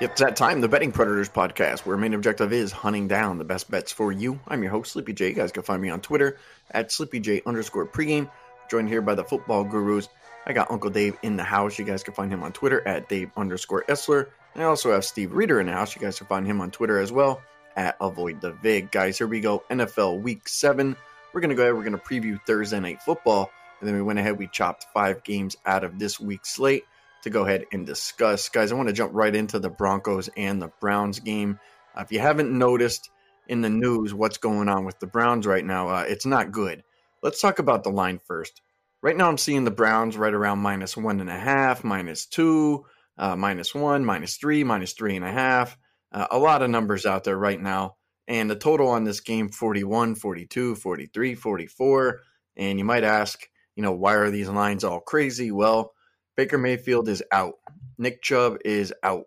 It's that time, the Betting Predators podcast, where main objective is hunting down the best bets for you. I'm your host, Sleepy J. You guys can find me on Twitter at SleepyJ underscore pregame. Joined here by the football gurus. I got Uncle Dave in the house. You guys can find him on Twitter at Dave underscore Essler. And I also have Steve Reader in the house. You guys can find him on Twitter as well at Avoid the Vig. Guys, here we go. NFL Week 7. We're going to go ahead. We're going to preview Thursday Night Football. And then we went ahead. We chopped five games out of this week's slate to go ahead and discuss. Guys, I want to jump right into the Broncos and the Browns game. Uh, if you haven't noticed in the news what's going on with the Browns right now, uh, it's not good. Let's talk about the line first. Right now, I'm seeing the Browns right around minus one and a half, minus two, uh, minus one, minus three, minus three and a half. Uh, a lot of numbers out there right now. And the total on this game 41, 42, 43, 44. And you might ask, you know, why are these lines all crazy? Well, Baker Mayfield is out. Nick Chubb is out.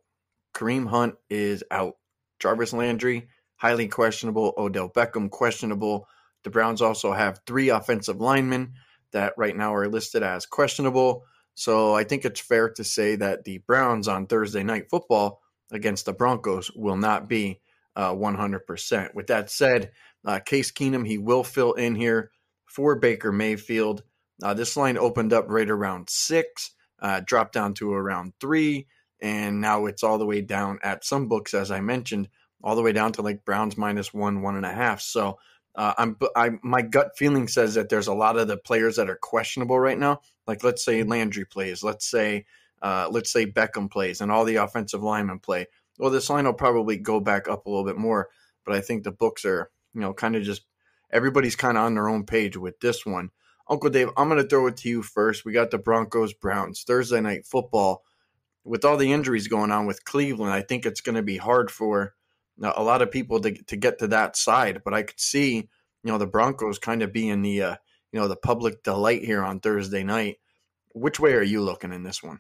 Kareem Hunt is out. Jarvis Landry, highly questionable. Odell Beckham, questionable. The Browns also have three offensive linemen that right now are listed as questionable. So I think it's fair to say that the Browns on Thursday night football against the Broncos will not be uh, 100%. With that said, uh, Case Keenum, he will fill in here for Baker Mayfield. Uh, this line opened up right around six uh, dropped down to around three, and now it's all the way down at some books, as I mentioned, all the way down to like Browns minus one, one and a half. So uh, I'm, I, my gut feeling says that there's a lot of the players that are questionable right now. Like let's say Landry plays, let's say, uh, let's say Beckham plays, and all the offensive linemen play. Well, this line will probably go back up a little bit more, but I think the books are, you know, kind of just everybody's kind of on their own page with this one. Uncle Dave, I'm going to throw it to you first. We got the Broncos Browns Thursday night football. With all the injuries going on with Cleveland, I think it's going to be hard for a lot of people to to get to that side. But I could see, you know, the Broncos kind of being the uh, you know the public delight here on Thursday night. Which way are you looking in this one?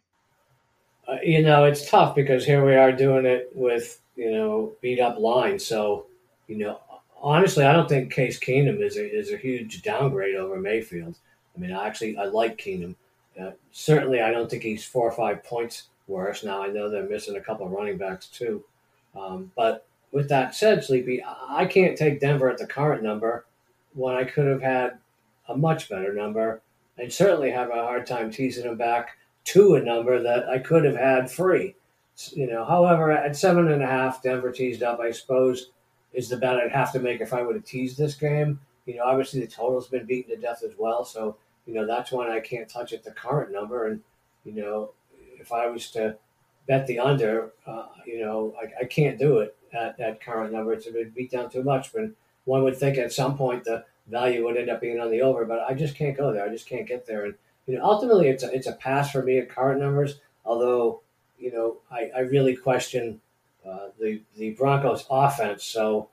Uh, you know, it's tough because here we are doing it with you know beat up lines. So you know, honestly, I don't think Case Keenum is a, is a huge downgrade over Mayfield. I mean, I actually I like Keenum. Uh, certainly, I don't think he's four or five points worse. Now I know they're missing a couple of running backs too, um, but with that said, Sleepy, I can't take Denver at the current number when I could have had a much better number, and certainly have a hard time teasing them back to a number that I could have had free. You know, however, at seven and a half, Denver teased up. I suppose is the bet I'd have to make if I would have teased this game. You know, obviously the total's been beaten to death as well, so you know that's one I can't touch at the current number. And you know, if I was to bet the under, uh, you know, I, I, can't do it at that current number. It's been beat down too much. But one would think at some point the value would end up being on the over, but I just can't go there. I just can't get there. And you know, ultimately, it's a, it's a pass for me at current numbers. Although, you know, I, I really question uh, the the Broncos offense. So,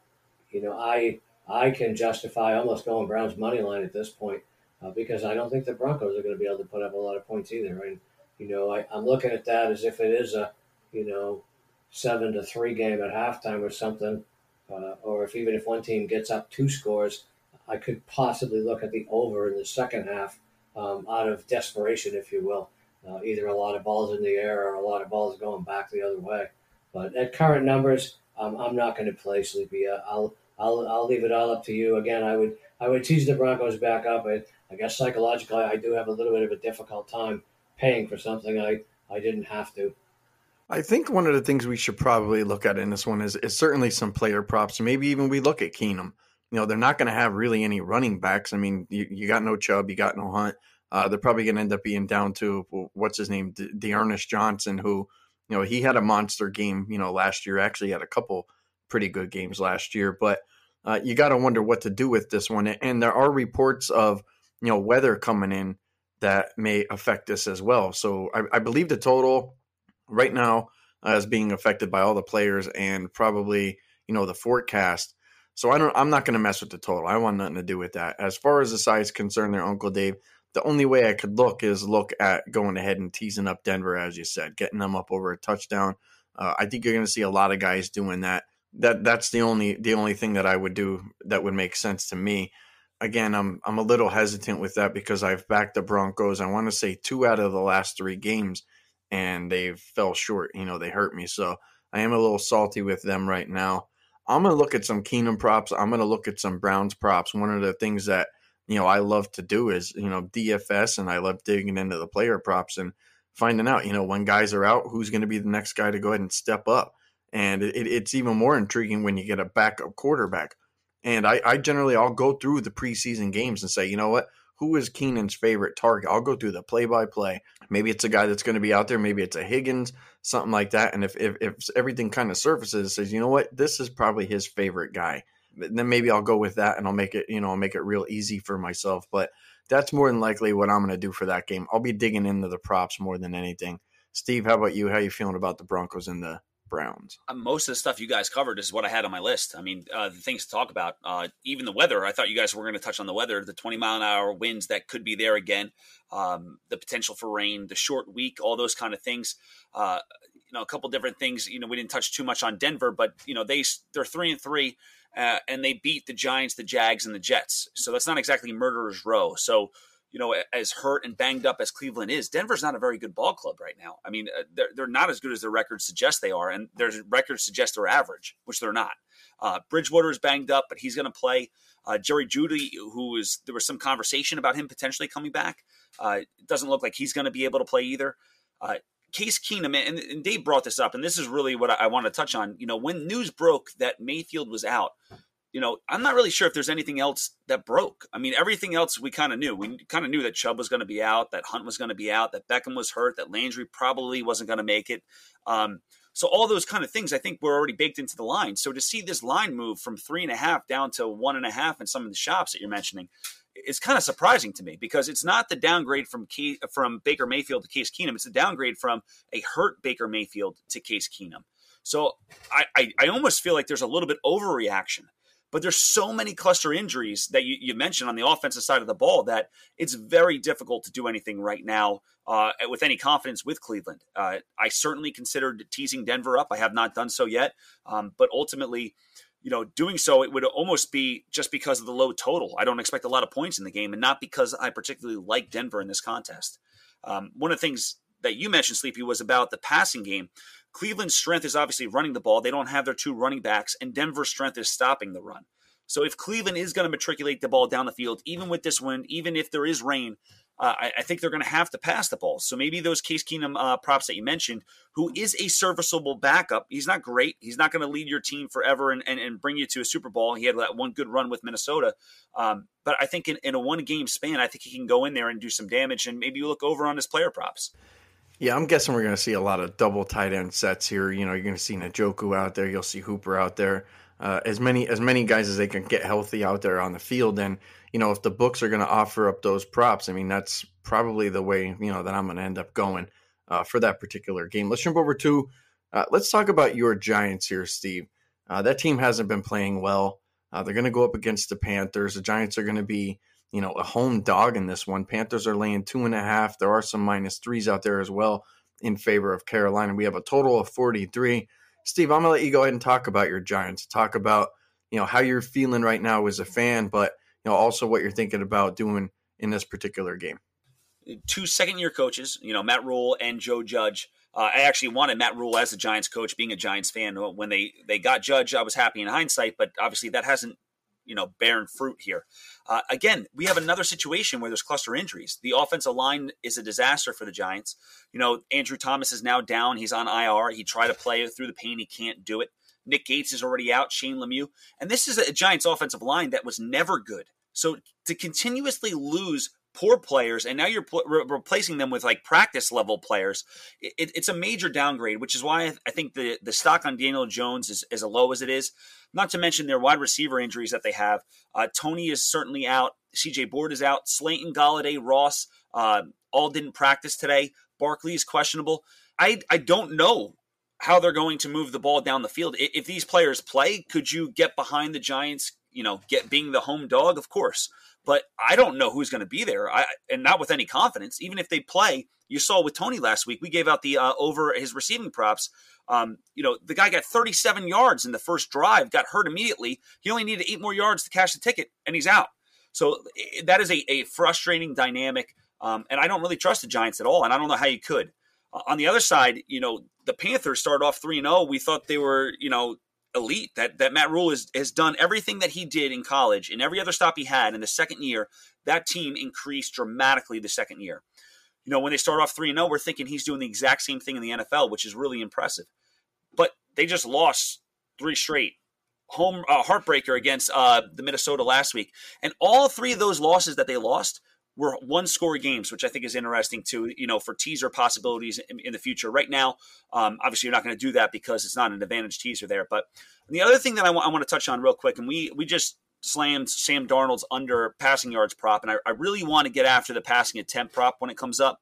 you know, I I can justify almost going Browns money line at this point uh, because I don't think the Broncos are going to be able to put up a lot of points either. And you know, I, I'm looking at that as if it is a you know seven to three game at halftime or something, uh, or if even if one team gets up two scores, I could possibly look at the over in the second half um, out of desperation, if you will. Uh, either a lot of balls in the air or a lot of balls going back the other way. But at current numbers, um, I'm not going to play Sleepy. Uh, I'll I'll I'll leave it all up to you. Again, I would I would tease the Broncos back up. I, I guess psychologically, I do have a little bit of a difficult time paying for something I, I didn't have to. I think one of the things we should probably look at in this one is, is certainly some player props. Maybe even we look at Keenum. You know, they're not going to have really any running backs. I mean, you, you got no Chubb, you got no Hunt. Uh, they're probably going to end up being down to what's his name, D'Ernest Johnson, who know, he had a monster game, you know, last year. Actually, had a couple pretty good games last year, but uh, you got to wonder what to do with this one. And there are reports of, you know, weather coming in that may affect this as well. So I, I believe the total right now uh, is being affected by all the players and probably, you know, the forecast. So I don't, I'm not going to mess with the total. I want nothing to do with that. As far as the size concerned, there, Uncle Dave, the only way I could look is look at going ahead and teasing up Denver, as you said, getting them up over a touchdown. Uh, I think you're going to see a lot of guys doing that. That that's the only the only thing that I would do that would make sense to me. Again, I'm I'm a little hesitant with that because I've backed the Broncos. I want to say two out of the last three games, and they fell short. You know, they hurt me. So I am a little salty with them right now. I'm going to look at some Keenum props. I'm going to look at some Browns props. One of the things that, you know, I love to do is, you know, DFS and I love digging into the player props and finding out, you know, when guys are out, who's going to be the next guy to go ahead and step up. And it, it's even more intriguing when you get a backup quarterback. And I, I generally, I'll go through the preseason games and say, you know what? who is Keenum's favorite target? I'll go through the play by play. Maybe it's a guy that's going to be out there. Maybe it's a Higgins, something like that. And if, if, if everything kind of surfaces, says, you know what, this is probably his favorite guy, then maybe I'll go with that and I'll make it, you know, I'll make it real easy for myself. But that's more than likely what I'm going to do for that game. I'll be digging into the props more than anything. Steve, how about you? How you feeling about the Broncos and the Browns. Uh, most of the stuff you guys covered is what I had on my list. I mean, uh, the things to talk about, uh, even the weather. I thought you guys were going to touch on the weather, the 20 mile an hour winds that could be there again, um, the potential for rain, the short week, all those kind of things. Uh, you know, a couple different things. You know, we didn't touch too much on Denver, but you know, they they're three and three. Uh, and they beat the Giants, the Jags, and the Jets. So that's not exactly murderer's row. So you know, as hurt and banged up as Cleveland is, Denver's not a very good ball club right now. I mean, uh, they're, they're not as good as their records suggest they are, and their records suggest they're average, which they're not. Uh, Bridgewater is banged up, but he's going to play. Uh, Jerry Jeudy, who is there was some conversation about him potentially coming back. Uh, doesn't look like he's going to be able to play either. Case Keenum, and, and, Dave brought this up, and this is really what I, I want to touch on. You know, when news broke that Mayfield was out, you know, I'm not really sure if there's anything else that broke. I mean, everything else we kind of knew. We kind of knew that Chubb was going to be out, that Hunt was going to be out, that Beckham was hurt, that Landry probably wasn't going to make it. Um, so all those kind of things, I think, were already baked into the line. So to see this line move from three and a half down to one and a half in some of the shops that you're mentioning is kind of surprising to me because it's not the downgrade from Key, from Baker Mayfield to Case Keenum. It's a downgrade from a hurt Baker Mayfield to Case Keenum. So I, I, I almost feel like there's a little bit overreaction but there's so many cluster injuries that you, you, mentioned on the offensive side of the ball that it's very difficult to do anything right now uh, with any confidence with Cleveland. Uh, I certainly considered teasing Denver up. I have not done so yet, um, but ultimately, you know, doing so it would almost be just because of the low total. I don't expect a lot of points in the game, and not because I particularly like Denver in this contest. Um, one of the things that you mentioned, Sleepy, was about the passing game. Cleveland's strength is obviously running the ball. They don't have their two running backs, and Denver's strength is stopping the run. So if Cleveland is going to matriculate the ball down the field, even with this wind, even if there is rain, uh, I, I, think they're going to have to pass the ball. So maybe those Case Keenum uh, props that you mentioned, who is a serviceable backup, he's not great. He's not going to lead your team forever and, and, and, bring you to a Super Bowl. He had that one good run with Minnesota. Um, but I think in, in a one game span, I think he can go in there and do some damage and maybe you look over on his player props. Yeah, I'm guessing we're going to see a lot of double tight end sets here. You know, you're going to see Njoku out there. You'll see Hooper out there. Uh, as many as many guys as they can get healthy out there on the field. And you know, if the books are going to offer up those props, I mean, that's probably the way you know that I'm going to end up going uh, for that particular game. Let's jump over to uh, let's talk about your Giants here, Steve. Uh, that team hasn't been playing well. Uh, they're going to go up against the Panthers. The Giants are going to be you know, a home dog in this one. Panthers are laying two and a half. There are some minus threes out there as well in favor of Carolina. We have a total of 43. Steve, I'm to let you go ahead and talk about your Giants. Talk about, you know, how you're feeling right now as a fan, but, you know, also what you're thinking about doing in this particular game. Two second year coaches, you know, Matt Rhule and Joe Judge. Uh, I actually wanted Matt Rhule as a Giants coach, being a Giants fan. When they, they got Judge, I was happy in hindsight, but obviously that hasn't you know bearing fruit here. Uh, again, we have another situation where there's cluster injuries. The offensive line is a disaster for the Giants. You know, Andrew Thomas is now down. He's on IR. He tried to play through the pain. He can't do it. Nick Gates is already out. Shane Lemieux, and this is a Giants offensive line that was never good. So to continuously lose poor players, and now you're pl- re- replacing them with like practice level players. It, it's a major downgrade, which is why I, th- I think the the stock on Daniel Jones is as low as it is. Not to mention their wide receiver injuries that they have. Uh, Toney is certainly out. C.J. Board is out. Slayton, Golladay, Ross uh, all didn't practice today. Barkley is questionable. I I don't know how they're going to move the ball down the field. If these players play, could you get behind the Giants? You know, get being the home dog, of course but I don't know who's going to be there, I, and not with any confidence. Even if they play, you saw with Toney last week, we gave out the uh, over his receiving props. Um, you know, the guy got 37 yards in the first drive, got hurt immediately. He only needed eight more yards to cash the ticket, and he's out. So that is a, a frustrating dynamic, um, and I don't really trust the Giants at all, and I don't know how you could. Uh, on the other side, you know, the Panthers started off 3 0. We thought they were, you know, elite. That that Matt Rhule has, has done everything that he did in college and every other stop he had in the second year. That team increased dramatically the second year. You know, when they start off 3 0, we're thinking he's doing the exact same thing in the NFL, which is really impressive. But they just lost three straight. Home uh, heartbreaker against uh, the Minnesota last week. And all three of those losses that they lost were one score games, which I think is interesting too, you know, for teaser possibilities in, in the future. Right now, um, obviously, you're not going to do that because it's not an advantage teaser there. But the other thing that I, w- I want to touch on real quick, and we, we just slammed Sam Darnold's under passing yards prop, and I, I really want to get after the passing attempt prop when it comes up.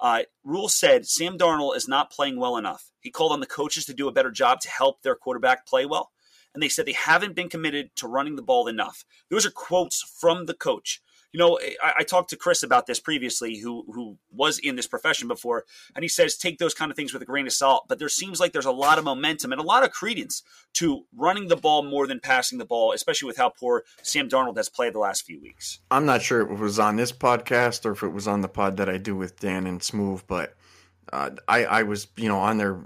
Uh, Rhule said Sam Darnold is not playing well enough. He called on the coaches to do a better job to help their quarterback play well. And they said they haven't been committed to running the ball enough. Those are quotes from the coach you know, I, I, talked to Chris about this previously, who who was in this profession before, and he says take those kind of things with a grain of salt. But there seems like there's a lot of momentum and a lot of credence to running the ball more than passing the ball, especially with how poor Sam Darnold has played the last few weeks. I'm not sure if it was on this podcast or if it was on the pod that I do with Dan and Smooth, but uh, I I was you know on there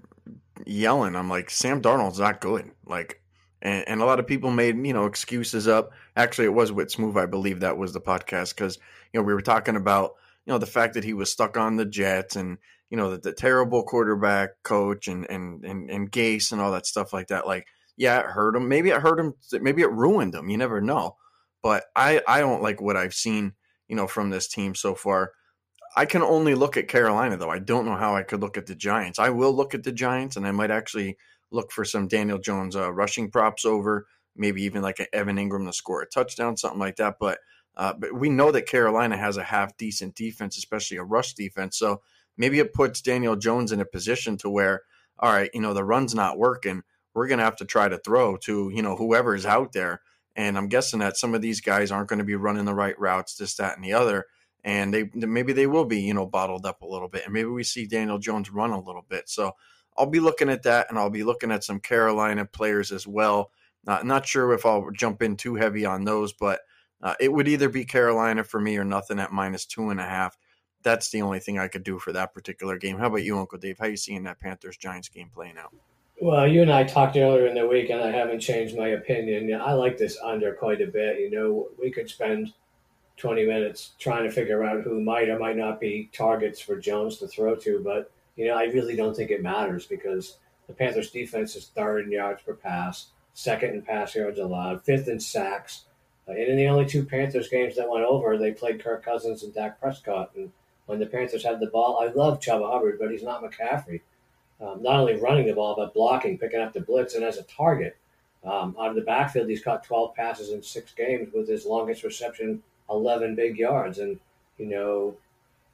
yelling. I'm like Sam Darnold's not good. Like and, and a lot of people made you know excuses up. Actually, it was with Smooth, I believe that was the podcast because you know we were talking about you know the fact that he was stuck on the Jets and you know the, the terrible quarterback coach and and and and Gase and all that stuff like that. Like, yeah, it hurt him. Maybe it hurt him. Maybe it ruined him. You never know. But I I don't like what I've seen you know from this team so far. I can only look at Carolina though. I don't know how I could look at the Giants. I will look at the Giants and I might actually look for some Daniel Jones uh, rushing props over, maybe even like an Evan Engram to score a touchdown, something like that. But uh, but we know that Carolina has a half decent defense, especially a rush defense. So maybe it puts Daniel Jones in a position to where, all right, you know, the run's not working. We're going to have to try to throw to, you know, whoever is out there. And I'm guessing that some of these guys aren't going to be running the right routes, this, that, and the other. And they maybe they will be, you know, bottled up a little bit. And maybe we see Daniel Jones run a little bit. So I'll be looking at that, and I'll be looking at some Carolina players as well. Not not sure if I'll jump in too heavy on those, but uh, it would either be Carolina for me or nothing at minus two and a half. That's the only thing I could do for that particular game. How about you, Uncle Dave? How you seeing that Panthers Giants game playing out? Well, you and I talked earlier in the week, and I haven't changed my opinion. I like this under quite a bit. You know, we could spend 20 minutes trying to figure out who might or might not be targets for Jones to throw to, but you know, I really don't think it matters because the Panthers defense is third in yards per pass, second in pass yards allowed, fifth in sacks. Uh, and in the only two Panthers games that went over, they played Kirk Cousins and Dak Prescott. And when the Panthers had the ball, I love Chuba Hubbard, but he's not McCaffrey. Um, not only running the ball, but blocking, picking up the blitz, and as a target. Um, out of the backfield, he's caught 12 passes in six games with his longest reception, 11 big yards. And, you know,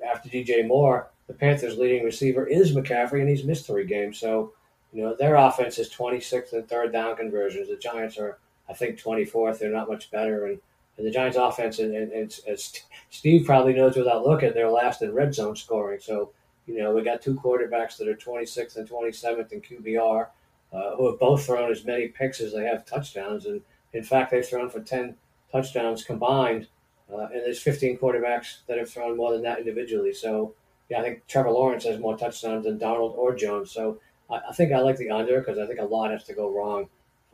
after DJ Moore, the Panthers' leading receiver is McCaffrey, and he's missed three games. So, you know, their offense is 26th in third down conversions. The Giants are, I think, 24th. They're not much better. And, and the Giants' offense, and, and, and, as Steve probably knows without looking, they're last in red zone scoring. So, you know, we got two quarterbacks that are 26th and 27th in QBR, uh, who have both thrown as many picks as they have touchdowns. And in fact, they've thrown for 10 touchdowns combined. Uh, and there's 15 quarterbacks that have thrown more than that individually. So, yeah, I think Trevor Lawrence has more touchdowns than Darnold or Jones. So I, I think I like the under because I think a lot has to go wrong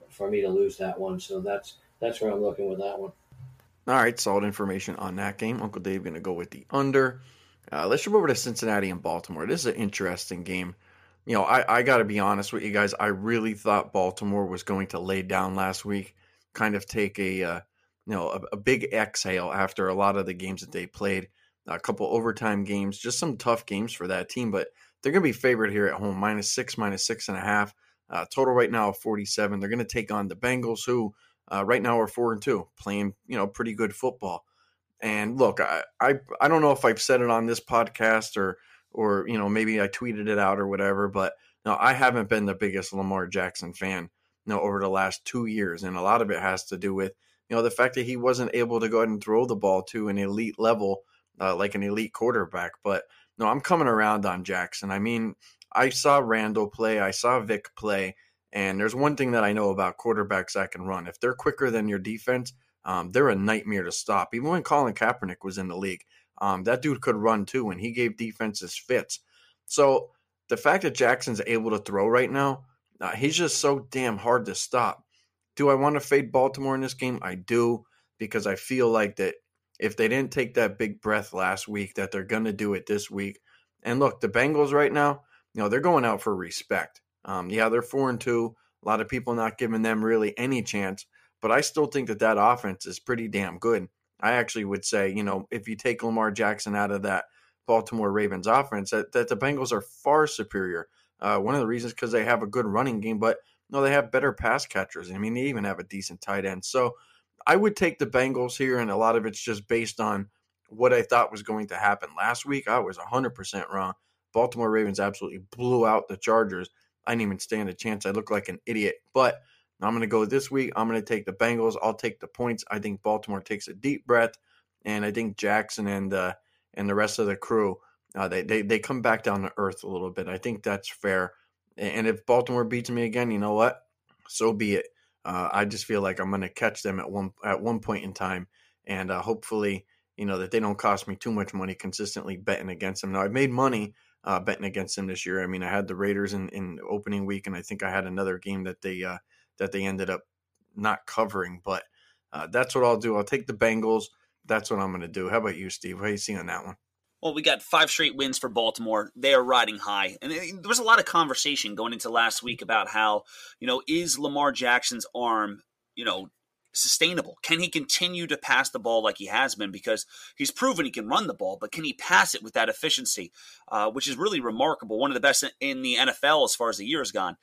for me to lose that one. So that's that's where I'm looking with that one. All right, solid information on that game. Uncle Dave going to go with the under. Uh, let's jump over to Cincinnati and Baltimore. This is an interesting game. You know, I, I got to be honest with you guys. I really thought Baltimore was going to lay down last week, kind of take a uh, you know a, a big exhale after a lot of the games that they played a couple overtime games, just some tough games for that team. But they're going to be favored here at home, minus six, minus six and a half. Uh, total right now of 47. They're going to take on the Bengals, who uh, right now are four and two, playing you know pretty good football. And look, I, I I don't know if I've said it on this podcast or or you know maybe I tweeted it out or whatever, but no, I haven't been the biggest Lamar Jackson fan you know over the last two years, and a lot of it has to do with you know the fact that he wasn't able to go ahead and throw the ball to an elite level uh, like an elite quarterback. But no, I'm coming around on Jackson. I mean, I saw Randall play, I saw Vic play, and there's one thing that I know about quarterbacks that can run. If they're quicker than your defense, um, they're a nightmare to stop. Even when Colin Kaepernick was in the league, um, that dude could run too, and he gave defenses fits. So the fact that Jackson's able to throw right now, uh, he's just so damn hard to stop. Do I want to fade Baltimore in this game? I do because I feel like that if they didn't take that big breath last week, that they're going to do it this week. And look, the Bengals right now, you know, they're going out for respect. Um, yeah, they're four and two. A lot of people not giving them really any chance, but I still think that that offense is pretty damn good. I actually would say, you know, if you take Lamar Jackson out of that Baltimore Ravens offense, that, that the Bengals are far superior. Uh, one of the reasons because they have a good running game, but no, they have better pass catchers. I mean, they even have a decent tight end. So I would take the Bengals here, and a lot of it's just based on what I thought was going to happen last week. I was 100% wrong. Baltimore Ravens absolutely blew out the Chargers. I didn't even stand a chance. I looked like an idiot. But I'm going to go this week. I'm going to take the Bengals. I'll take the points. I think Baltimore takes a deep breath, and I think Jackson and uh, and the rest of the crew uh, they, they they come back down to earth a little bit. I think that's fair. And if Baltimore beats me again, you know what? So be it. Uh, I just feel like I'm going to catch them at one at one point in time, and uh, hopefully, you know that they don't cost me too much money consistently betting against them. Now I've made money uh, betting against them this year. I mean, I had the Raiders in, in opening week, and I think I had another game that they uh, that they ended up not covering. But uh, that's what I'll do. I'll take the Bengals. That's what I'm going to do. How about you, Steve? How you seeing on that one? Well, we got five straight wins for Baltimore. They are riding high. And there was a lot of conversation going into last week about how, you know, is Lamar Jackson's arm, you know, sustainable? Can he continue to pass the ball like he has been? Because he's proven he can run the ball, but can he pass it with that efficiency, uh, which is really remarkable? One of the best in the NFL as far as the year has gone.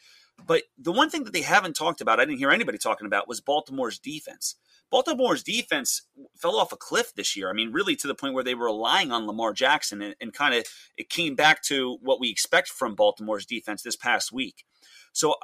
But the one thing that they haven't talked about, I didn't hear anybody talking about, was Baltimore's defense. Baltimore's defense fell off a cliff this year. I mean, really to the point where they were relying on Lamar Jackson and, and kind of it came back to what we expect from Baltimore's defense this past week. So uh,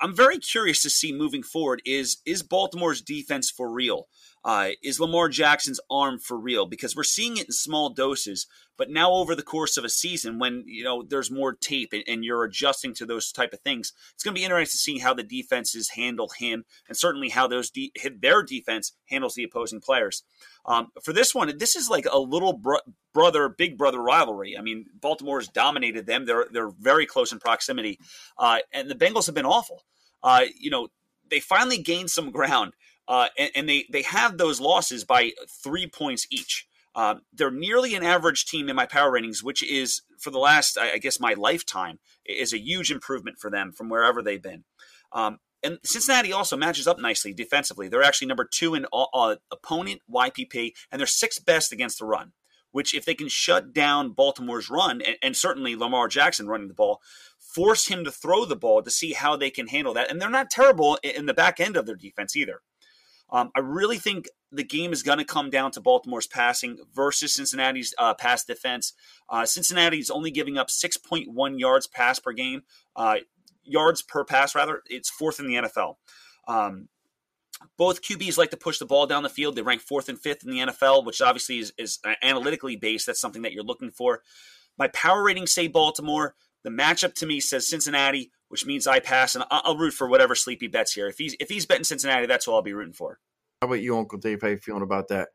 I'm very curious to see moving forward is is Baltimore's defense for real? Uh, is Lamar Jackson's arm for real? Because we're seeing it in small doses, but now over the course of a season, when you know there's more tape and, and you're adjusting to those type of things, it's going to be interesting to see how the defenses handle him, and certainly how those de- their defense handles the opposing players. Um, for this one, this is like a little bro- brother, big brother rivalry. I mean, Baltimore has dominated them; they're they're very close in proximity, uh, and the Bengals have been awful. Uh, you know, they finally gained some ground uh, and, and, they they have those losses by three points each. Uh, they're nearly an average team in my power ratings, which is for the last, I guess, my lifetime, is a huge improvement for them from wherever they've been. Um, and Cincinnati also matches up nicely defensively. They're actually number two in uh, opponent YPP, and they're sixth best against the run. Which, if they can shut down Baltimore's run, and, and certainly Lamar Jackson running the ball, force him to throw the ball to see how they can handle that. And they're not terrible in the back end of their defense either. Um, I really think the game is going to come down to Baltimore's passing versus Cincinnati's uh, pass defense. Uh, is only giving up 6.1 yards pass per game, uh, yards per pass, rather. It's fourth in the NFL. Um, both QBs like to push the ball down the field. They rank fourth and fifth in the NFL, which obviously is, is analytically based. That's something that you're looking for. My power ratings say Baltimore. The matchup to me says Cincinnati which means I pass, and I'll root for whatever sleepy bets here. If he's if he's betting Cincinnati, that's who I'll be rooting for. How about you, Uncle Dave? How you feeling about that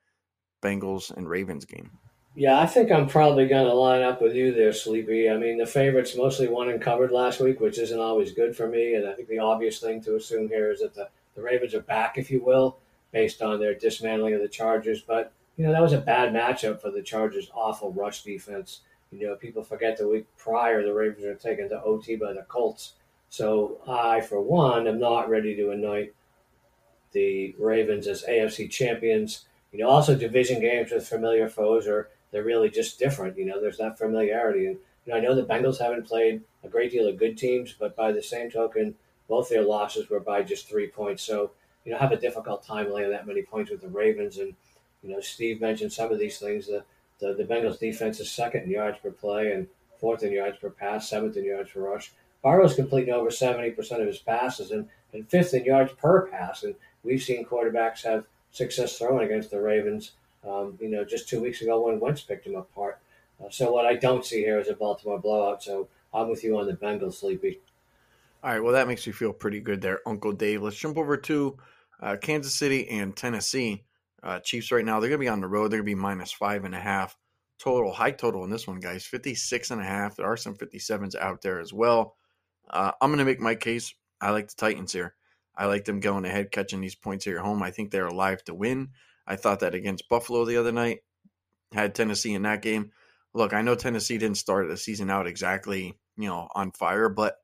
Bengals and Ravens game? Yeah, I think I'm probably going to line up with you there, Sleepy. I mean, the favorites mostly won and covered last week, which isn't always good for me. And I think the obvious thing to assume here is that the, the Ravens are back, if you will, based on their dismantling of the Chargers. But, you know, that was a bad matchup for the Chargers' awful rush defense. You know, people forget the week prior the Ravens were taken to OT by the Colts. So I, for one, am not ready to anoint the Ravens as AFC champions. You know, also division games with familiar foes are they're really just different. You know, there's that familiarity, and you know, I know the Bengals haven't played a great deal of good teams, but by the same token, both their losses were by just three points. So you know, have a difficult time laying that many points with the Ravens. And you know, Steve mentioned some of these things. The the, the Bengals defense is second in yards per play and fourth in yards per pass, seventh in yards per rush. Burrow's completing over 70% of his passes and, and fifth in yards per pass. And we've seen quarterbacks have success throwing against the Ravens, um, you know, just two weeks ago when Wentz picked him apart. Uh, so what I don't see here is a Baltimore blowout. So I'm with you on the Bengals, Sleepy. All right. Well, that makes me feel pretty good there, Uncle Dave. Let's jump over to uh, Kansas City and Tennessee. Uh, Chiefs right now, they're going to be on the road. They're going to be minus five and a half. total, high total in this one, guys. 56 and a half. There are some 57s out there as well. Uh, I'm going to make my case. I like the Titans here. I like them going ahead, catching these points here at home. I think they're alive to win. I thought that against Buffalo the other night. Had Tennessee in that game. Look, I know Tennessee didn't start the season out exactly, you know, on fire, but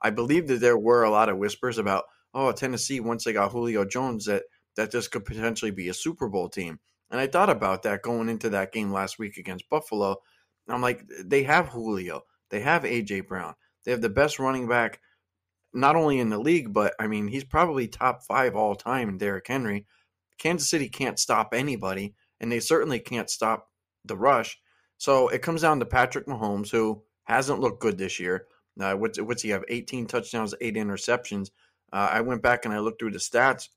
I believe that there were a lot of whispers about, oh, Tennessee once they got Julio Jones that that this could potentially be a Super Bowl team. And I thought about that going into that game last week against Buffalo. I'm like, they have Julio, they have AJ Brown, they have the best running back, not only in the league, but I mean, he's probably top five all time in Derrick Henry. Kansas City can't stop anybody, and they certainly can't stop the rush. So it comes down to Patrick Mahomes, who hasn't looked good this year. Uh, what's, what's he have? 18 touchdowns, eight interceptions. Uh, I went back and I looked through the stats.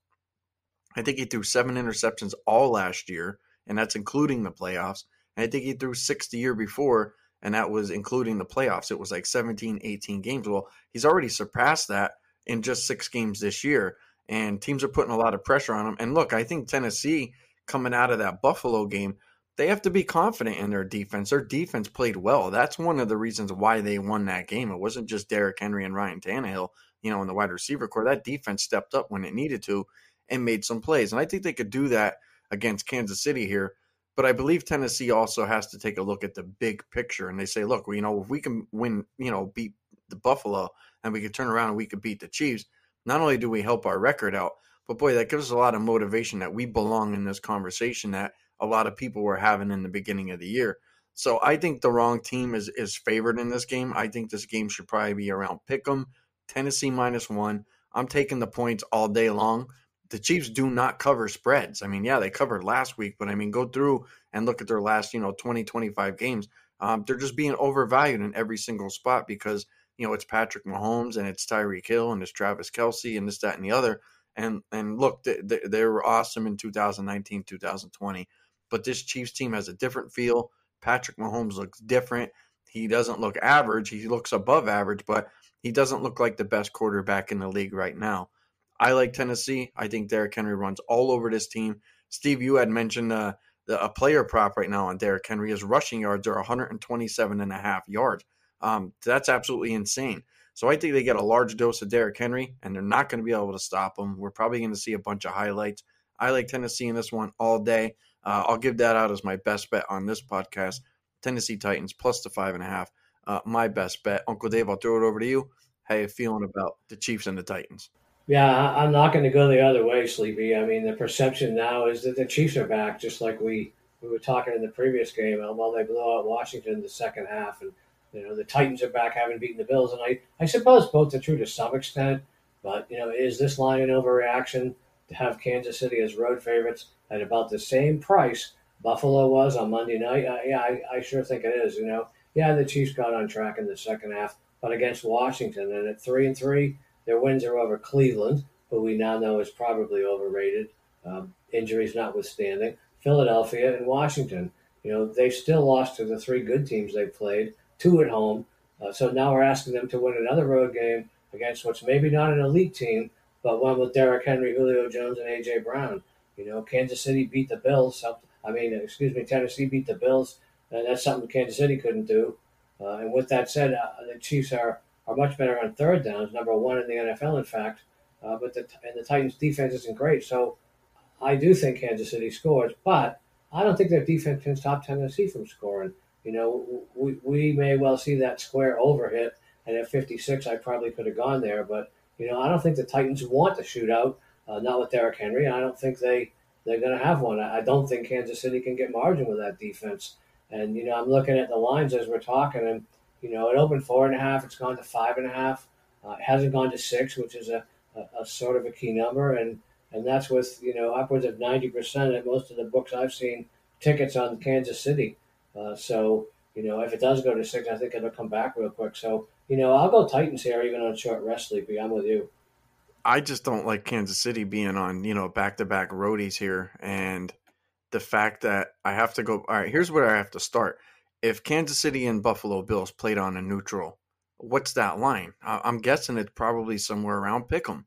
I think he threw seven interceptions all last year, and that's including the playoffs. And I think he threw six the year before, and that was including the playoffs. It was like 17, 18 games. Well, he's already surpassed that in just six games this year, and teams are putting a lot of pressure on him. And look, I think Tennessee coming out of that Buffalo game, they have to be confident in their defense. Their defense played well. That's one of the reasons why they won that game. It wasn't just Derrick Henry and Ryan Tannehill, you know, in the wide receiver core. That defense stepped up when it needed to and made some plays. And I think they could do that against Kansas City here. But I believe Tennessee also has to take a look at the big picture and they say, look, you know, if we can win, you know, beat the Buffalo and we could turn around and we could beat the Chiefs, not only do we help our record out, but boy, that gives us a lot of motivation that we belong in this conversation that a lot of people were having in the beginning of the year. So I think the wrong team is is favored in this game. I think this game should probably be around Pick'em, Tennessee minus one. I'm taking the points all day long the Chiefs do not cover spreads. I mean, yeah, they covered last week, but I mean, go through and look at their last, you know, 20, 25 games. Um, they're just being overvalued in every single spot because, you know, it's Patrick Mahomes and it's Tyreek Hill and it's Travis Kelce and this, that, and the other. And and look, they, they, they were awesome in 2019, 2020. But this Chiefs team has a different feel. Patrick Mahomes looks different. He doesn't look average. He looks above average, but he doesn't look like the best quarterback in the league right now. I like Tennessee. I think Derrick Henry runs all over this team. Steve, you had mentioned uh, the, a player prop right now on Derrick Henry. His rushing yards are 127 and a half yards. Um, that's absolutely insane. So I think they get a large dose of Derrick Henry, and they're not going to be able to stop him. We're probably going to see a bunch of highlights. I like Tennessee in this one all day. Uh, I'll give that out as my best bet on this podcast. Tennessee Titans plus the five and a half. Uh, my best bet. Uncle Dave, I'll throw it over to you. How you feeling about the Chiefs and the Titans? Yeah, I'm not going to go the other way, Sleepy. I mean, the perception now is that the Chiefs are back, just like we, we were talking in the previous game. While they blow out Washington in the second half, and you know the Titans are back, having beaten the Bills, and I, I suppose both are true to some extent. But you know, is this line an overreaction to have Kansas City as road favorites at about the same price Buffalo was on Monday night? Uh, yeah, I, I sure think it is. You know, yeah, the Chiefs got on track in the second half, but against Washington, and at three and three their wins are over Cleveland, who we now know is probably overrated, um, injuries notwithstanding. Philadelphia and Washington. You know, they still lost to the three good teams they played, two at home. Uh, so now we're asking them to win another road game against what's maybe not an elite team, but one with Derrick Henry, Julio Jones, and A.J. Brown. You know, Kansas City beat the Bills. I mean, excuse me, Tennessee beat the Bills, and that's something Kansas City couldn't do. Uh, and with that said, uh, the Chiefs are are much better on third downs, number one in the NFL, in fact. Uh, but the and the Titans' defense isn't great, so I do think Kansas City scores, but I don't think their defense can stop Tennessee from scoring. You know, we, we may well see that square over hit, and at 56, I probably could have gone there, but you know, I don't think the Titans want the shootout, uh, not with Derrick Henry. I don't think they they're going to have one. I don't think Kansas City can get margin with that defense. And you know, I'm looking at the lines as we're talking, and you know, it opened four and a half. It's gone to five and a half. Uh, it hasn't gone to six, which is a, a, a, sort of a key number, and and that's with you know upwards of ninety percent at most of the books I've seen tickets on Kansas City. Uh, so you know, if it does go to six, I think it'll come back real quick. So you know, I'll go Titans here, even on short rest, Sleepy. I'm with you. I just don't like Kansas City being on you know back to back roadies here, and the fact that I have to go. All right, here's where I have to start if Kansas City and Buffalo Bills played on a neutral, what's that line? I'm guessing it's probably somewhere around Pick'em.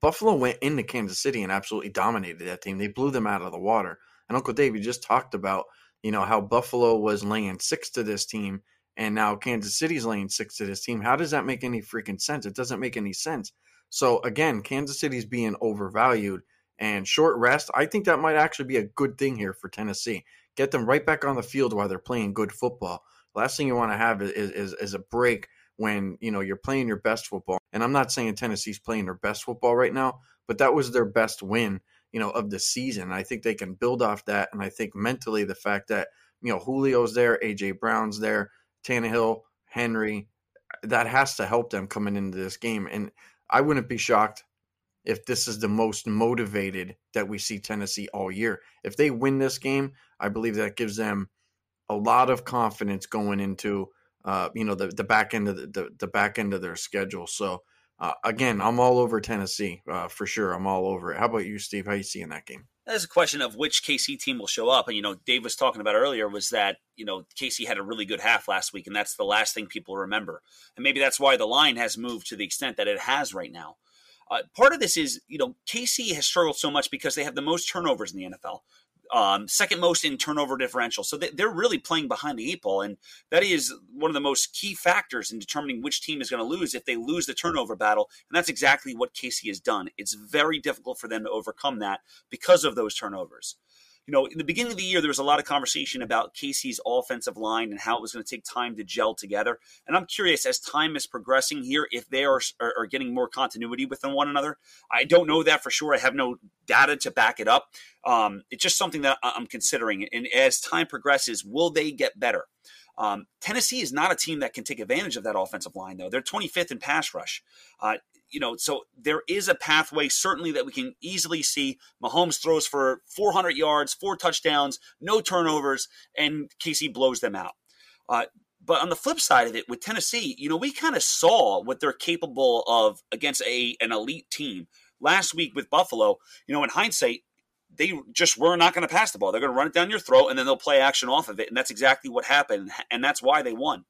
Buffalo went into Kansas City and absolutely dominated that team. They blew them out of the water. And Uncle Dave, you just talked about, you know, how Buffalo was laying six to this team and now Kansas City's laying six to this team. How does that make any freaking sense? It doesn't make any sense. So again, Kansas City's being overvalued and short rest. I think that might actually be a good thing here for Tennessee. Get them right back on the field while they're playing good football. Last thing you want to have is, is, is a break when you know you're playing your best football. And I'm not saying Tennessee's playing their best football right now, but that was their best win, you know, of the season. I think they can build off that, and I think mentally the fact that you know Julio's there, AJ Brown's there, Tannehill, Henry, that has to help them coming into this game. And I wouldn't be shocked if this is the most motivated that we see Tennessee all year. If they win this game, I believe that gives them a lot of confidence going into uh, you know the, the back end of the, the, the back end of their schedule. So uh, again, I'm all over Tennessee uh, for sure. I'm all over it. How about you, Steve? How you seeing that game? That's a question of which KC team will show up. And, you know, Dave was talking about earlier was that, you know, KC had a really good half last week, and that's the last thing people remember. And maybe that's why the line has moved to the extent that it has right now. Uh, part of this is, you know, KC has struggled so much because they have the most turnovers in the NFL um, second most in turnover differential. So they, are really playing behind the eight ball, and that is one of the most key factors in determining which team is going to lose if they lose the turnover battle. And that's exactly what KC has done. It's very difficult for them to overcome that because of those turnovers you know, in the beginning of the year, there was a lot of conversation about KC's offensive line and how it was going to take time to gel together. And I'm curious, as time is progressing here, if they are, are, are getting more continuity within one another. I don't know that for sure. I have no data to back it up. Um, it's just something that I'm considering. And as time progresses, will they get better? Um, Tennessee is not a team that can take advantage of that offensive line, though. They're 25th in pass rush. Uh, you know, so there is a pathway certainly that we can easily see. Mahomes throws for 400 yards, four touchdowns, no turnovers, and KC blows them out. Uh, but on the flip side of it, with Tennessee, you know, we kind of saw what they're capable of against a an elite team last week with Buffalo. You know, in hindsight, they just were not going to pass the ball. They're going to run it down your throat, and then they'll play action off of it, and that's exactly what happened, and that's why they won.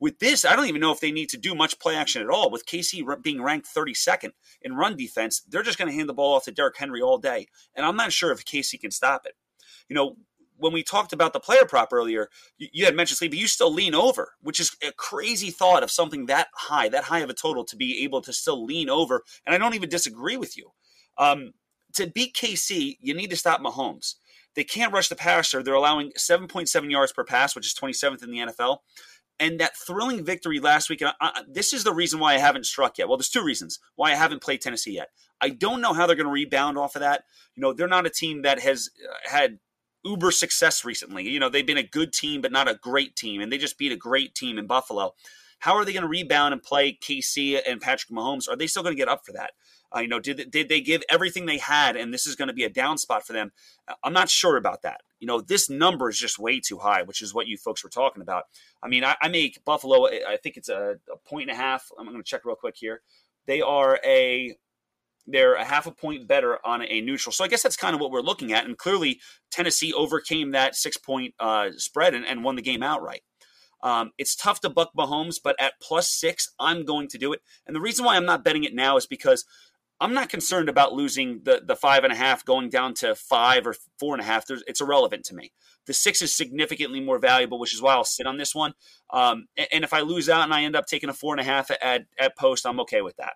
With this, I don't even know if they need to do much play action at all. With KC being ranked 32nd in run defense, they're just going to hand the ball off to Derrick Henry all day. And I'm not sure if KC can stop it. You know, when we talked about the player prop earlier, you, had mentioned sleep, but you still lean over, which is a crazy thought of something that high, that high of a total to be able to still lean over. And I don't even disagree with you. Um, to beat KC, you need to stop Mahomes. They can't rush the passer. They're allowing 7.7 yards per pass, which is 27th in the NFL and that thrilling victory last week. I, I, this is the reason why I haven't struck yet. Well, there's two reasons why I haven't played Tennessee yet. I don't know how they're going to rebound off of that. You know, they're not a team that has uh, had uber success recently. You know, they've been a good team, but not a great team, and they just beat a great team in Buffalo. How are they going to rebound and play KC and Patrick Mahomes? Are they still going to get up for that? Uh, you know, did did they give everything they had, and this is going to be a down spot for them? Uh, I'm not sure about that. You know, this number is just way too high, which is what you folks were talking about. I mean, I, I make Buffalo. I think it's a, a point and a half. I'm going to check real quick here. They are a they're a half a point better on a neutral. So I guess that's kind of what we're looking at. And clearly, Tennessee overcame that six point uh, spread and, and, won the game outright. Um, it's tough to buck Mahomes, but at plus six, I'm going to do it. And the reason why I'm not betting it now is because I'm not concerned about losing the the five and a half going down to five or four and a half. There's, it's irrelevant to me. The six is significantly more valuable, which is why I'll sit on this one. Um, and, and, if I lose out and I end up taking a four and a half at at post, I'm okay with that.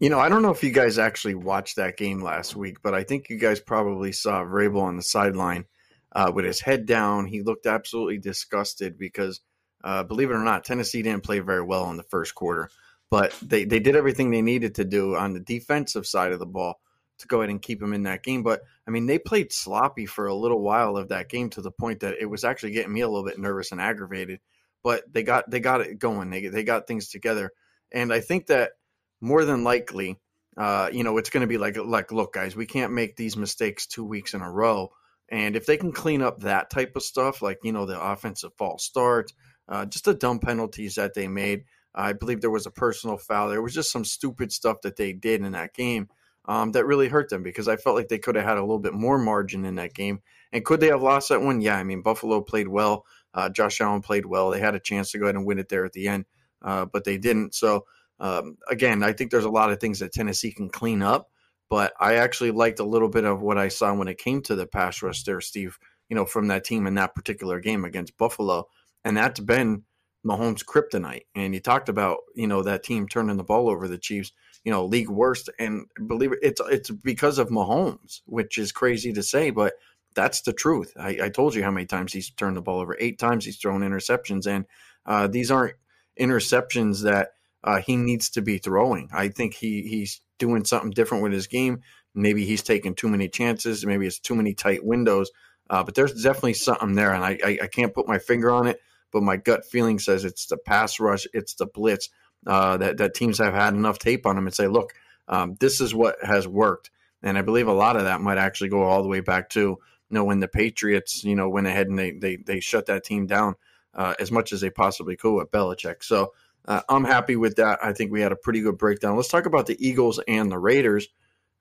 You know, I don't know if you guys actually watched that game last week, but I think you guys probably saw Vrabel on the sideline uh, with his head down. He looked absolutely disgusted because, uh, believe it or not, Tennessee didn't play very well in the first quarter but they, they did everything they needed to do on the defensive side of the ball to go ahead and keep them in that game. But I mean, they played sloppy for a little while of that game to the point that it was actually getting me a little bit nervous and aggravated. But they got they got it going. They they got things together, and I think that more than likely, uh, you know, it's going to be like like look, guys, we can't make these mistakes two weeks in a row. And if they can clean up that type of stuff, like you know the offensive false starts, uh, just the dumb penalties that they made, I believe there was a personal foul. There was just some stupid stuff that they did in that game um, that really hurt them because I felt like they could have had a little bit more margin in that game. And could they have lost that one? Yeah, I mean Buffalo played well. Uh, Josh Allen played well. They had a chance to go ahead and win it there at the end, uh, but they didn't. So um, again, I think there's a lot of things that Tennessee can clean up. But I actually liked a little bit of what I saw when it came to the pass rush there, Steve. you know, from that team in that particular game against Buffalo. And that's been Mahomes' kryptonite. And you talked about, you know, that team turning the ball over the Chiefs, you know, league worst. And believe it, it's it's because of Mahomes, which is crazy to say, but that's the truth. I, I told you how many times he's turned the ball over. Eight times he's thrown interceptions, and uh, these aren't interceptions that uh, he needs to be throwing. I think he he's doing something different with his game. Maybe he's taking too many chances. Maybe it's too many tight windows. Uh, but there's definitely something there, and I, I, I can't put my finger on it. But my gut feeling says it's the pass rush, it's the blitz uh, that that teams have had enough tape on them and say, look, um, this is what has worked. And I believe a lot of that might actually go all the way back to you know when the Patriots you know went ahead and they they they shut that team down uh, as much as they possibly could with Belichick. So uh, I'm happy with that. I think we had a pretty good breakdown. Let's talk about the Eagles and the Raiders.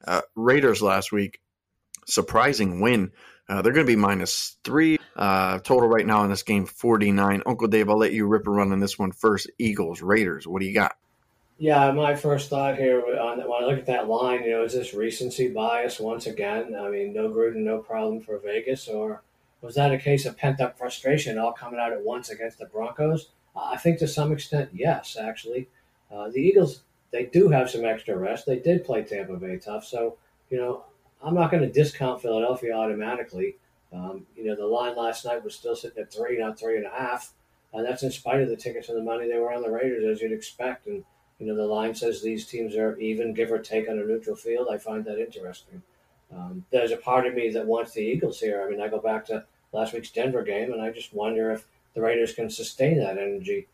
Uh, Raiders last week, surprising win. Uh, they're going to be minus three uh, total right now in this game, 49. Uncle Dave, I'll let you rip and run on this one first. Eagles, Raiders, what do you got? Yeah, my first thought here on when I look at that line, you know, is this recency bias once again? I mean, no Gruden, no problem for Vegas, or was that a case of pent up frustration all coming out at once against the Broncos? Uh, I think to some extent, yes, actually. Uh, the Eagles, they do have some extra rest. They did play Tampa Bay tough. So, you know, I'm not going to discount Philadelphia automatically. Um, you know, the line last night was still sitting at three, not three and a half. And that's in spite of the tickets and the money they were on the Raiders, as you'd expect. And, you know, the line says these teams are even, give or take, on a neutral field. I find that interesting. Um, there's a part of me that wants the Eagles here. I mean, I go back to last week's Denver game, and I just wonder if the Raiders can sustain that energy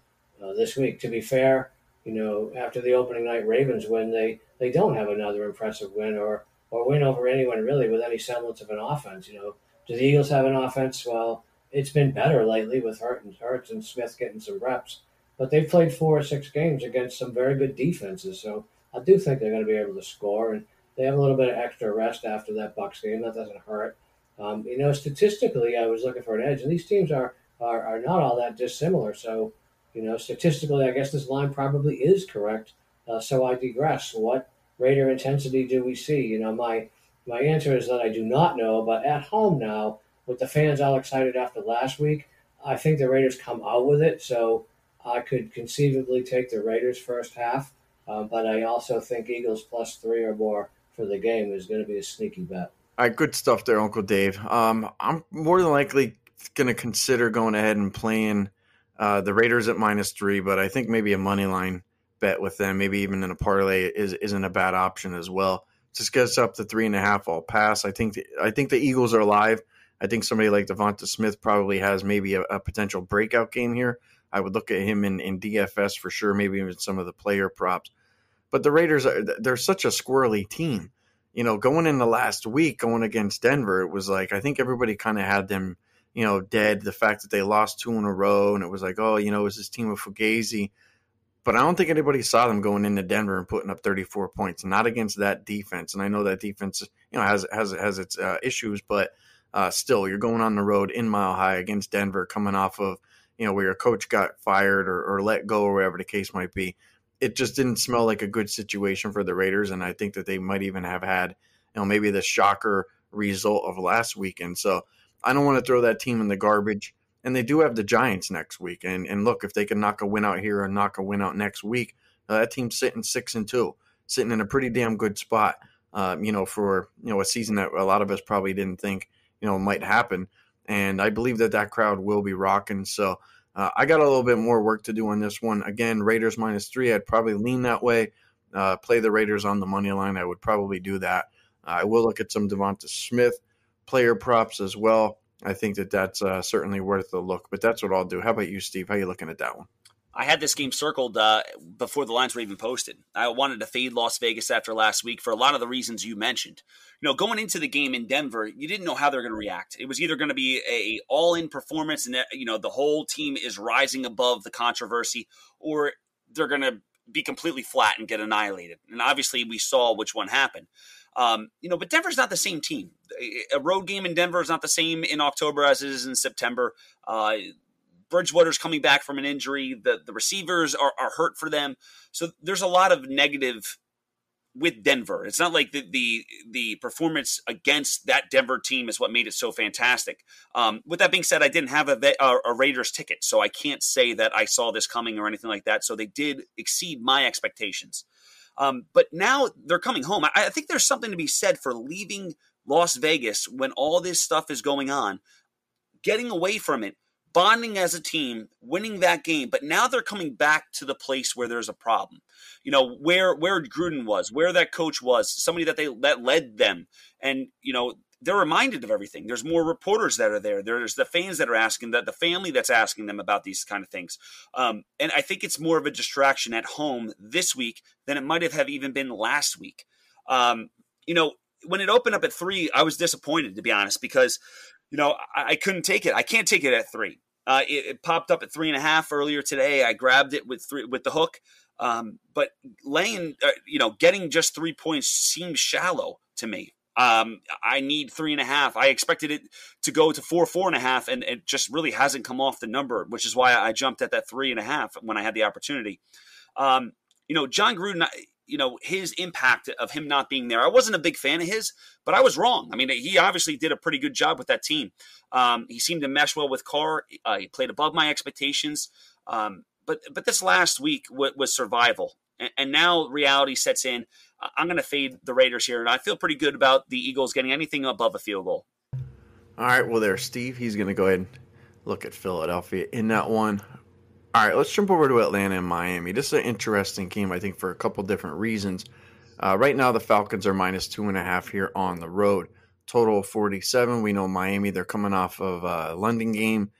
uh, this week. To be fair, you know, after the opening night Ravens win, they they don't have another impressive win or or win over anyone really with any semblance of an offense. You know, do the Eagles have an offense? Well, it's been better lately with Hurt and Hurts and Smith getting some reps, but they've played four or six games against some very good defenses. So I do think they're going to be able to score, and they have a little bit of extra rest after that Bucks game. That doesn't hurt. Um, you know, statistically, I was looking for an edge, and these teams are, are are not all that dissimilar. So, you know, statistically, I guess this line probably is correct. Uh, so I digress. What Raider intensity do we see? You know, my my answer is that I do not know. But at home now, with the fans all excited after last week, I think the Raiders come out with it. So I could conceivably take the Raiders first half, uh, but I also think Eagles plus three or more for the game is going to be a sneaky bet. All right, good stuff there, Uncle Dave. Um, I'm more than likely going to consider going ahead and playing uh, the Raiders at minus three, but I think maybe a money line bet with them, maybe even in a parlay, is isn't a bad option as well. Just gets up to three and a half. I'll pass. I think the, I think the Eagles are alive. I think somebody like Devonta Smith probably has maybe a, a, potential breakout game here. I would look at him in, in DFS for sure, maybe even some of the player props. But the Raiders are they're such a squirrely team you know, going in the last week, going against Denver, it was like I think everybody kind of had them, you know, dead. The fact that they lost two in a row, and it was like, oh, you know, is this team of Fugazi. But I don't think anybody saw them going into Denver and putting up 34 points, not against that defense. And I know that defense, you know, has has has its uh, issues, but uh, still, you're going on the road in Mile High against Denver, coming off of you know where your coach got fired or, or let go or whatever the case might be it just didn't smell like a good situation for the Raiders, and I think that they might even have had, you know, maybe the shocker result of last weekend. So I don't want to throw that team in the garbage. And they do have the Giants next week, and and look, if they can knock a win out here and knock a win out next week, uh, that team's sitting six and two, sitting in a pretty damn good spot. Um, you know, for you know a season that a lot of us probably didn't think you know might happen, and I believe that that crowd will be rocking. So uh, I got a little bit more work to do on this one. Again, Raiders minus three. I'd probably lean that way. Uh, play the Raiders on the money line. I would probably do that. I will look at some Devonta Smith player props as well. I think that that's uh, certainly worth a look. But that's what I'll do. How about you, Steve? How are you looking at that one? I had this game circled uh, before the lines were even posted. I wanted to fade Las Vegas after last week for a lot of the reasons you mentioned. You know, going into the game in Denver, you didn't know how they're going to react. It was either going to be a all-in performance, and you know the whole team is rising above the controversy, or they're going to be completely flat and get annihilated. And obviously, we saw which one happened. Um, you know, but Denver's not the same team. A road game in Denver is not the same in October as it is in September. Uh, Bridgewater's coming back from an injury. The the receivers are, are hurt for them. So there's a lot of negative with Denver. It's not like the the, the performance against that Denver team is what made it so fantastic. Um, with that being said, I didn't have a, a, a, Raiders ticket, so I can't say that I saw this coming or anything like that. So they did exceed my expectations. Um, but now they're coming home. I, I think there's something to be said for leaving Las Vegas when all this stuff is going on, getting away from it bonding as a team, winning that game, but now they're coming back to the place where there's a problem. You know, where where Gruden was, where that coach was, somebody that they that led them. And, you know, they're reminded of everything. There's more reporters that are there. There's the fans that are asking that the family that's asking them about these kind of things. Um, and I think it's more of a distraction at home this week than it might have, even been last week. Um, you know, when it opened up at three, I was disappointed to be honest because you know, I, I couldn't take it. I can't take it at three. Uh, it, it, popped up at three and a half earlier today. I grabbed it with three with the hook, um, but laying, uh, you know, getting just three points seems shallow to me. Um, I need three and a half. I expected it to go to four, four and a half, and it just really hasn't come off the number, which is why I jumped at that three and a half when I had the opportunity. Um, you know, Jon Gruden, you know his impact of him not being there. I wasn't a big fan of his, but I was wrong. I mean, he obviously did a pretty good job with that team. Um, he seemed to mesh well with Carr. Uh, he played above my expectations. Um, but but this last week w- was survival, and, and, now reality sets in. I'm going to fade the Raiders here, and I feel pretty good about the Eagles getting anything above a field goal. All right, well, there, Steve. He's going to go ahead and look at Philadelphia in that one. All right, let's jump over to Atlanta and Miami. This is an interesting game, I think, for a couple different reasons. Uh, right now, the Falcons are minus two and a half here on the road. Total of 47. We know Miami, they're coming off of a London game,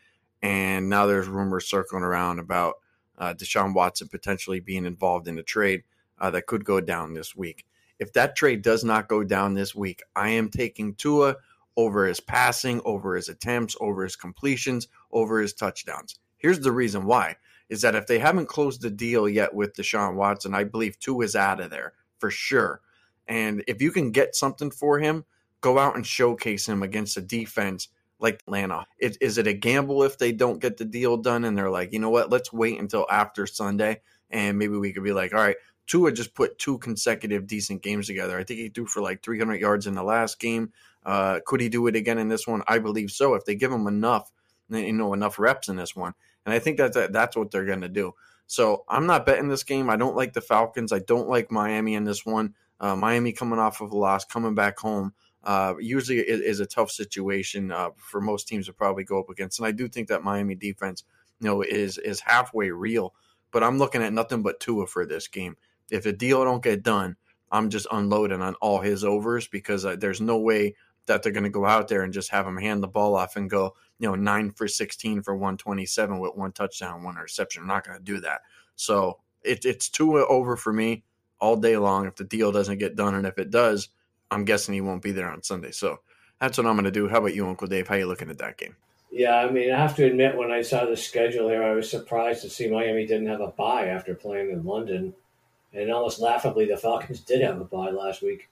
and now there's rumors circling around about uh, Deshaun Watson potentially being involved in a trade uh, that could go down this week. If that trade does not go down this week, I am taking Tua over his passing, over his attempts, over his completions, over his touchdowns. Here's the reason why is that if they haven't closed the deal yet with Deshaun Watson, I believe Tua is out of there for sure. And if you can get something for him, go out and showcase him against a defense like Atlanta. Is, is it a gamble if they don't get the deal done and they're like, you know what, let's wait until after Sunday and maybe we could be like, all right, Tua just put two consecutive decent games together. I think he threw for like 300 yards in the last game. Uh, could he do it again in this one? I believe so. If they give him enough, you know, enough reps in this one, and I think that that's what they're going to do. So I'm not betting this game. I don't like the Falcons. I don't like Miami in this one. Uh, Miami coming off of a loss, coming back home. Uh, usually is, is, a tough situation uh, for most teams to probably go up against. And I do think that Miami defense, you know, is is halfway real. But I'm looking at nothing but Tua for this game. If the deal don't get done, I'm just unloading on all his overs because uh, there's no way that they're going to go out there and just have him hand the ball off and go, you know, nine for 16 for 127 with one touchdown, one interception. I'm not going to do that. So it, it's Tua over for me all day long if the deal doesn't get done. And if it does, I'm guessing he won't be there on Sunday. So that's what I'm going to do. How about you, Uncle Dave? How you looking at that game? Yeah, I mean, I have to admit, when I saw the schedule here, I was surprised to see Miami didn't have a bye after playing in London. And almost laughably, the Falcons did have a bye last week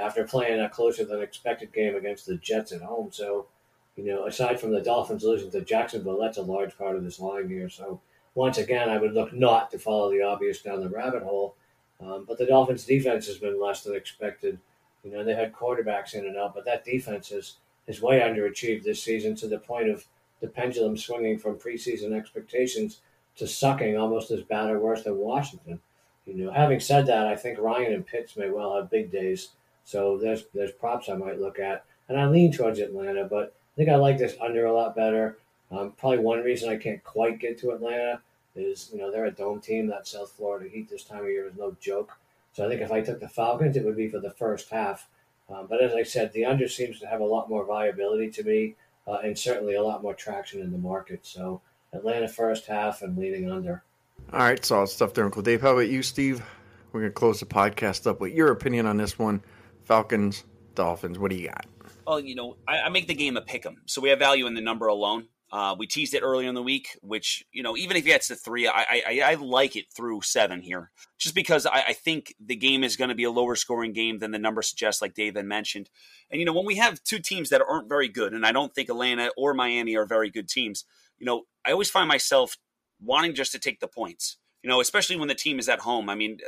after playing a closer than expected game against the Jets at home. So, you know, aside from the Dolphins losing to Jacksonville, that's a large part of this line here. So, once again, I would look not to follow the obvious down the rabbit hole. Um, but the Dolphins' defense has been less than expected. You know, they had quarterbacks in and out, but that defense is, is way underachieved this season to the point of the pendulum swinging from preseason expectations to sucking almost as bad or worse than Washington. You know, having said that, I think Ryan and Pitts may well have big days so there's there's props I might look at, and I lean towards Atlanta, but think I like this under a lot better. Um, probably one reason I can't quite get to Atlanta is you know they're a dome team. That South Florida Heat this time of year is no joke. So I think if I took the Falcons, it would be for the first half. Um, but as I said, the under seems to have a lot more viability to me, uh, and certainly a lot more traction in the market. So Atlanta first half and leaning under. All right, solid stuff there, Uncle Dave. How about you, Steve? We're gonna close the podcast up with your opinion on this one. Falcons, Dolphins. What do you got? Well, you know, I, I make the game a pick 'em, so we have value in the number alone. Uh, we teased it earlier in the week, which you know, even if it gets to three, I, I, I like it through seven here, just because I, I think the game is going to be a lower scoring game than the number suggests, like Dave had mentioned. And you know, when we have two teams that aren't very good, and I don't think Atlanta or Miami are very good teams, you know, I always find myself wanting just to take the points. You know, especially when the team is at home. I mean.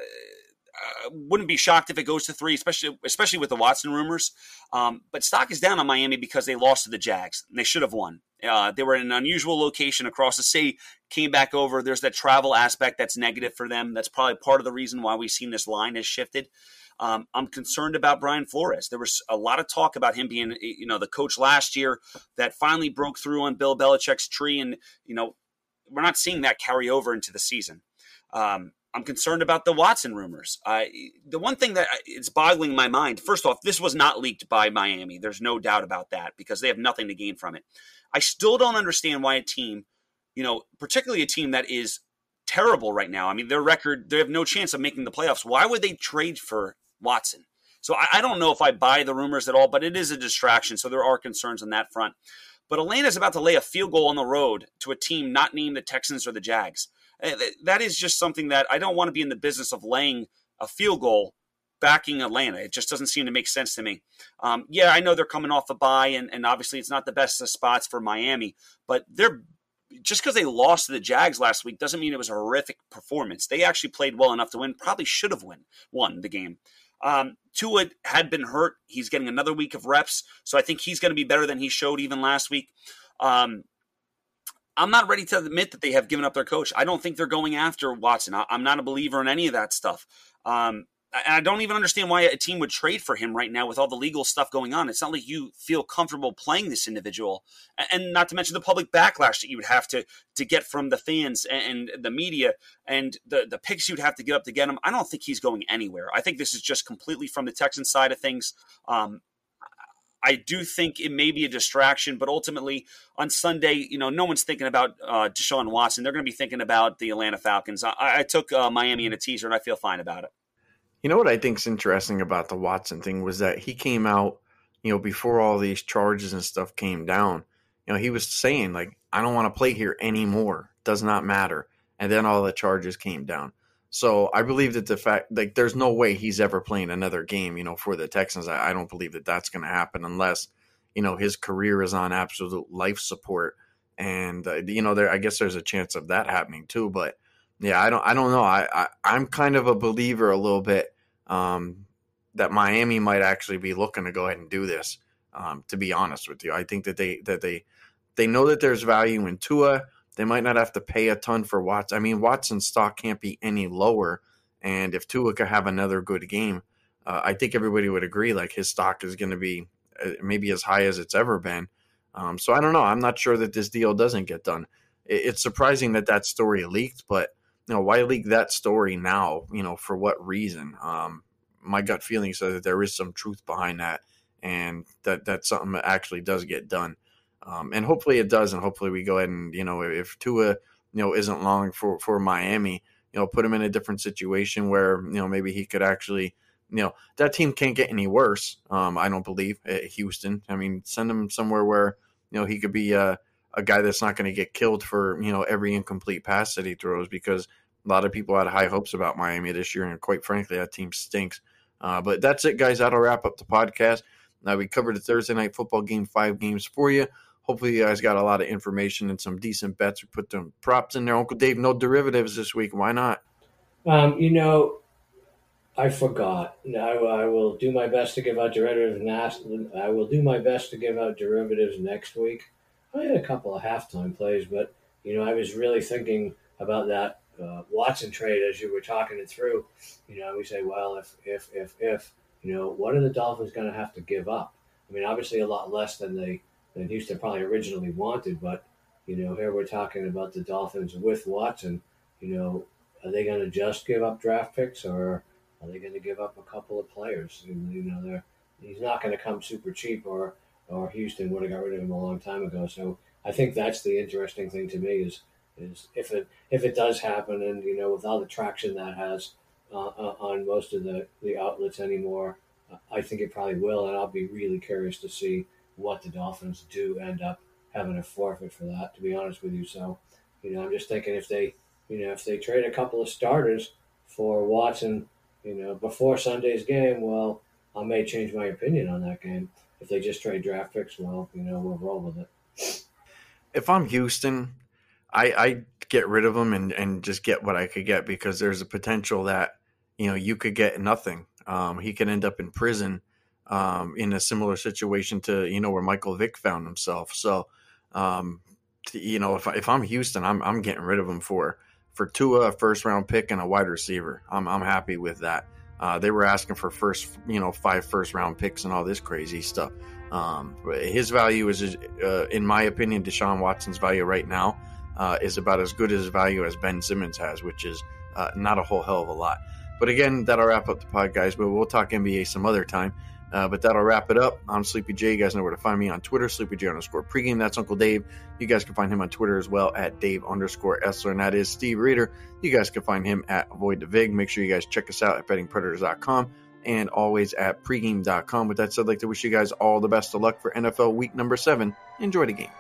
Uh, wouldn't be shocked if it goes to three, especially especially with the Watson rumors. Um, but stock is down on Miami because they lost to the Jags. They should have won. Uh, they were in an unusual location across the city, came back over. There's that travel aspect that's negative for them. That's probably part of the reason why we've seen this line has shifted. Um, I'm concerned about Brian Flores. There was a lot of talk about him being, you know, the coach last year that finally broke through on Bill Belichick's tree, and you know, we're not seeing that carry over into the season. Um, I'm concerned about the Watson rumors. the one thing that it's boggling my mind. First off, this was not leaked by Miami. There's no doubt about that because they have nothing to gain from it. I still don't understand why a team, you know, particularly a team that is terrible right now. I mean, their record, they have no chance of making the playoffs. Why would they trade for Watson? So I, I don't know if I buy the rumors at all, but it is a distraction. So there are concerns on that front. But Atlanta's about to lay a field goal on the road to a team not named the Texans or the Jags. Eh, that is just something that I don't want to be in the business of laying a field goal backing Atlanta. It just doesn't seem to make sense to me. Um, yeah, I know they're coming off a bye, and, and obviously it's not the best of spots for Miami, but they're just because they lost to the Jags last week doesn't mean it was a horrific performance. They actually played well enough to win. Probably should have win won the game. Um, Tua had been hurt. He's getting another week of reps, so I think he's going to be better than he showed even last week. Um, I'm not ready to admit that they have given up their coach. I don't think they're going after Watson. I, am not a believer in any of that stuff. Um, and I don't even understand why a team would trade for him right now with all the legal stuff going on. It's not like you feel comfortable playing this individual, and not to mention the public backlash that you would have to to get from the fans and, the media and the the picks you'd have to get up to get him. I don't think he's going anywhere. I think this is just completely from the Texan side of things. Um, I do think it may be a distraction, but ultimately on Sunday, you know, no one's thinking about uh, Deshaun Watson. They're going to be thinking about the Atlanta Falcons. I, I took uh, Miami in a teaser, and I feel fine about it. You know what I think's interesting about the Watson thing was that he came out, you know, before all these charges and stuff came down. You know, he was saying like, "I don't want to play here anymore. Does not matter." And then all the charges came down. So I believe that the fact, like, there's no way he's ever playing another game, you know, for the Texans. I, I don't believe that that's going to happen unless, you know, his career is on absolute life support. And uh, you know, there, I guess there's a chance of that happening too. But yeah, I don't, I don't know. I, I am kind of a believer a little bit um, that Miami might actually be looking to go ahead and do this. Um, to be honest with you, I think that they that they they know that there's value in Tua. They might not have to pay a ton for Watson. I mean, Watson's stock can't be any lower. And if Tua could have another good game, uh, I think everybody would agree like his stock is going to be uh, maybe as high as it's ever been. Um, so I don't know. I'm not sure that this deal doesn't get done. It, it's surprising that that story leaked, but you know why leak that story now? You know for what reason? Um, my gut feeling says that there is some truth behind that, and that that's something that actually does get done. Um, and hopefully it does, and hopefully we go ahead and you know if Tua you know isn't long for for Miami, you know put him in a different situation where you know maybe he could actually you know that team can't get any worse. Um, I don't believe at Houston. I mean, send him somewhere where you know he could be a, a guy that's not going to get killed for you know every incomplete pass that he throws because a lot of people had high hopes about Miami this year, and quite frankly, that team stinks. Uh, but that's it, guys. That'll wrap up the podcast. Now we covered the Thursday night football game, five games for you. Hopefully, you guys got a lot of information and some decent bets. We put some props in there. Uncle Dave, no derivatives this week. Why not? Um, you know, I forgot. I, I will do my best to give out derivatives. Next, I will do my best to give out derivatives next week. I had a couple of halftime plays, but you know, I was really thinking about that uh, Watson trade as you were talking it through. You know, we say, well, if if if if you know, what are the Dolphins going to have to give up? I mean, obviously, a lot less than they than Houston probably originally wanted. But you know, here we're talking about the Dolphins with Watson. You know, are they going to just give up draft picks, or are they going to give up a couple of players? You know, they're he's not going to come super cheap, or or Houston would have got rid of him a long time ago. So I think that's the interesting thing to me is is if it if it does happen, and you know, with all the traction that has uh, uh on most of the the outlets anymore, I think it probably will, and I'll be really curious to see what the Dolphins do end up having a forfeit for that. To be honest with you, so you know, I'm just thinking if they, you know, if they trade a couple of starters for Watson, you know, before Sunday's game, well, I may change my opinion on that game. If they just trade draft picks, well, you know, we'll roll with it. If I'm Houston, I I get rid of them and and just get what I could get because there's a potential that you know, you could get nothing. Um, he could end up in prison um, in a similar situation to you know where Michael Vick found himself. So, um, you know, if, if I'm Houston, I'm I'm getting rid of him for for Tua, a first round pick, and a wide receiver. I'm I'm happy with that. Uh, they were asking for first, you know, five first round picks and all this crazy stuff. Um, his value is, uh, in my opinion, Deshaun Watson's value right now uh, is about as good as value as Ben Simmons has, which is uh, not a whole hell of a lot. But again, that'll wrap up the pod, guys. But we'll talk NBA some other time. Uh, but that'll wrap it up. I'm Sleepy J. You guys know where to find me on Twitter, Sleepy J underscore pregame. That's Uncle Dave. You guys can find him on Twitter as well at Dave underscore Essler, and that is Steve Reader. You guys can find him at Avoid the Vig. Make sure you guys check us out at bettingpredators.com and always at pregame.com. With that said, I'd like to wish you guys all the best of luck for NFL week number seven. Enjoy the games.